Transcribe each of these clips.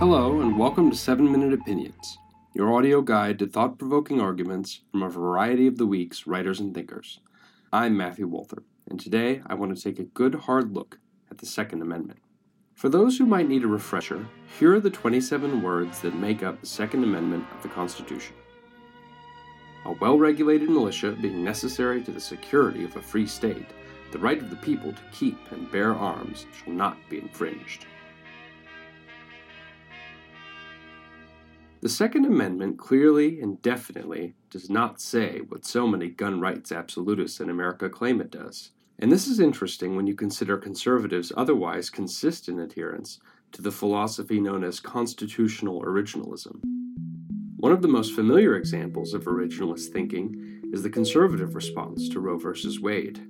Hello, and welcome to 7 Minute Opinions, your audio guide to thought provoking arguments from a variety of the week's writers and thinkers. I'm Matthew Walther, and today I want to take a good hard look at the Second Amendment. For those who might need a refresher, here are the 27 words that make up the Second Amendment of the Constitution. A well regulated militia being necessary to the security of a free state, the right of the people to keep and bear arms shall not be infringed. The Second Amendment clearly and definitely does not say what so many gun rights absolutists in America claim it does. And this is interesting when you consider conservatives' otherwise consistent adherence to the philosophy known as constitutional originalism. One of the most familiar examples of originalist thinking is the conservative response to Roe v. Wade.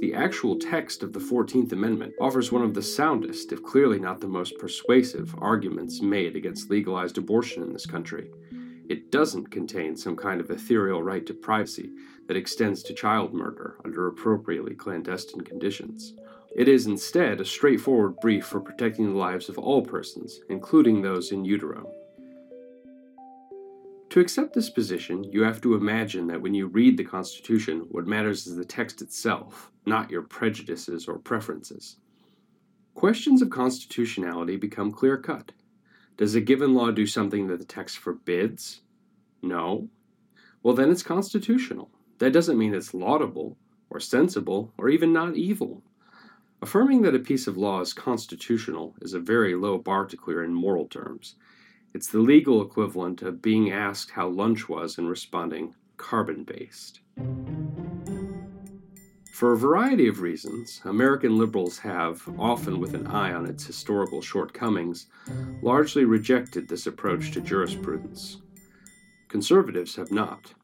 The actual text of the 14th Amendment offers one of the soundest, if clearly not the most persuasive, arguments made against legalized abortion in this country. It doesn't contain some kind of ethereal right to privacy that extends to child murder under appropriately clandestine conditions. It is instead a straightforward brief for protecting the lives of all persons, including those in utero. To accept this position, you have to imagine that when you read the Constitution, what matters is the text itself, not your prejudices or preferences. Questions of constitutionality become clear cut. Does a given law do something that the text forbids? No. Well, then it's constitutional. That doesn't mean it's laudable, or sensible, or even not evil. Affirming that a piece of law is constitutional is a very low bar to clear in moral terms, it's the legal equivalent of being asked how lunch was and responding, carbon based. For a variety of reasons, American liberals have, often with an eye on its historical shortcomings, largely rejected this approach to jurisprudence. Conservatives have not.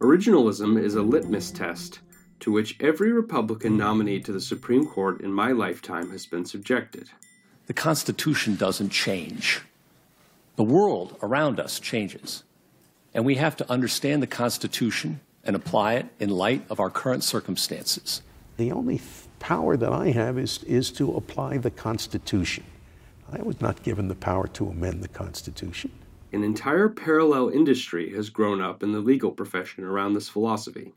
Originalism is a litmus test to which every Republican nominee to the Supreme Court in my lifetime has been subjected. The Constitution doesn't change. The world around us changes, and we have to understand the Constitution and apply it in light of our current circumstances. The only power that I have is, is to apply the Constitution. I was not given the power to amend the Constitution. An entire parallel industry has grown up in the legal profession around this philosophy.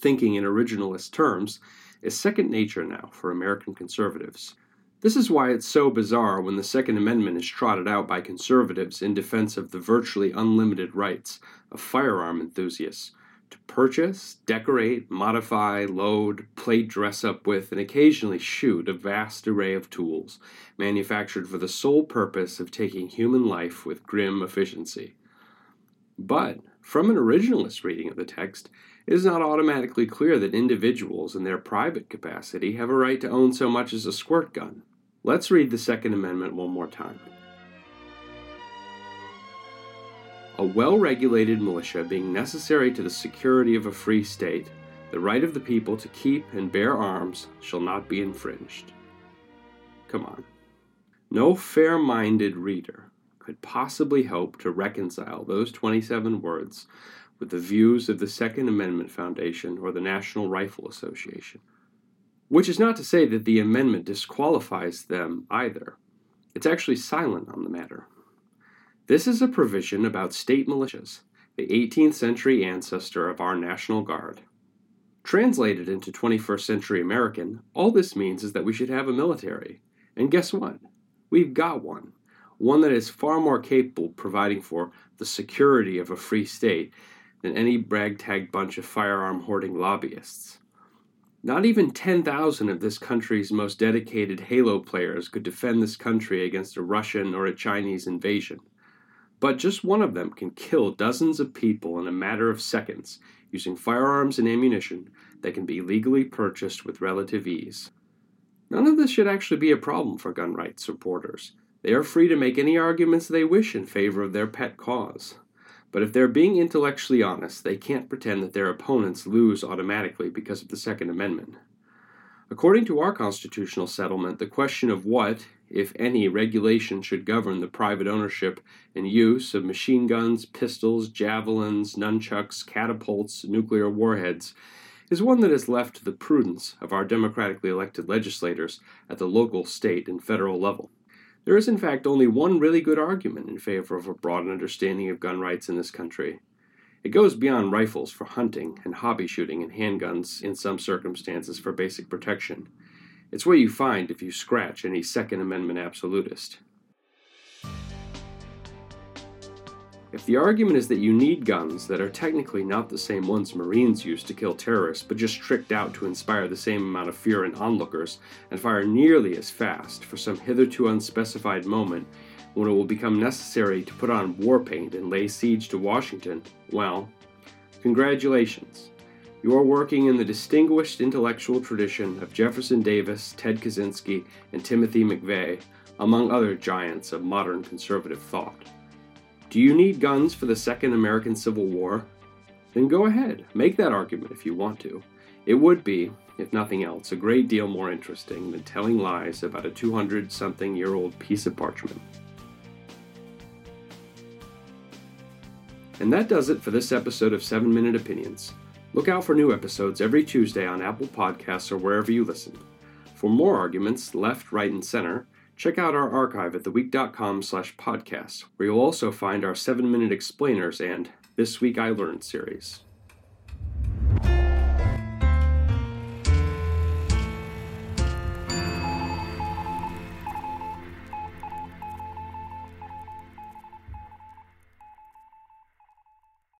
Thinking in originalist terms is second nature now for American conservatives. This is why it's so bizarre when the Second Amendment is trotted out by conservatives in defense of the virtually unlimited rights of firearm enthusiasts to purchase, decorate, modify, load, play dress up with, and occasionally shoot a vast array of tools manufactured for the sole purpose of taking human life with grim efficiency. But, from an originalist reading of the text, it is not automatically clear that individuals in their private capacity have a right to own so much as a squirt gun. Let's read the Second Amendment one more time. A well regulated militia being necessary to the security of a free state, the right of the people to keep and bear arms shall not be infringed. Come on. No fair minded reader could possibly hope to reconcile those 27 words with the views of the Second Amendment Foundation or the National Rifle Association. Which is not to say that the amendment disqualifies them either. It's actually silent on the matter. This is a provision about state militias, the 18th century ancestor of our National Guard. Translated into 21st century American, all this means is that we should have a military. And guess what? We've got one. One that is far more capable of providing for the security of a free state than any ragtag bunch of firearm hoarding lobbyists. Not even 10,000 of this country's most dedicated Halo players could defend this country against a Russian or a Chinese invasion. But just one of them can kill dozens of people in a matter of seconds using firearms and ammunition that can be legally purchased with relative ease. None of this should actually be a problem for gun rights supporters. They are free to make any arguments they wish in favor of their pet cause. But if they're being intellectually honest, they can't pretend that their opponents lose automatically because of the Second Amendment. According to our constitutional settlement, the question of what, if any, regulation should govern the private ownership and use of machine guns, pistols, javelins, nunchucks, catapults, nuclear warheads is one that is left to the prudence of our democratically elected legislators at the local, state, and federal level. There is, in fact, only one really good argument in favor of a broad understanding of gun rights in this country. It goes beyond rifles for hunting and hobby shooting and handguns in some circumstances for basic protection. It's what you find if you scratch any Second Amendment absolutist. If the argument is that you need guns that are technically not the same ones Marines use to kill terrorists, but just tricked out to inspire the same amount of fear in onlookers and fire nearly as fast for some hitherto unspecified moment when it will become necessary to put on war paint and lay siege to Washington, well, congratulations. You are working in the distinguished intellectual tradition of Jefferson Davis, Ted Kaczynski, and Timothy McVeigh, among other giants of modern conservative thought. Do you need guns for the Second American Civil War? Then go ahead, make that argument if you want to. It would be, if nothing else, a great deal more interesting than telling lies about a 200 something year old piece of parchment. And that does it for this episode of 7 Minute Opinions. Look out for new episodes every Tuesday on Apple Podcasts or wherever you listen. For more arguments, left, right, and center, Check out our archive at theweek.com slash podcasts, where you'll also find our 7-Minute Explainers and This Week I Learned series.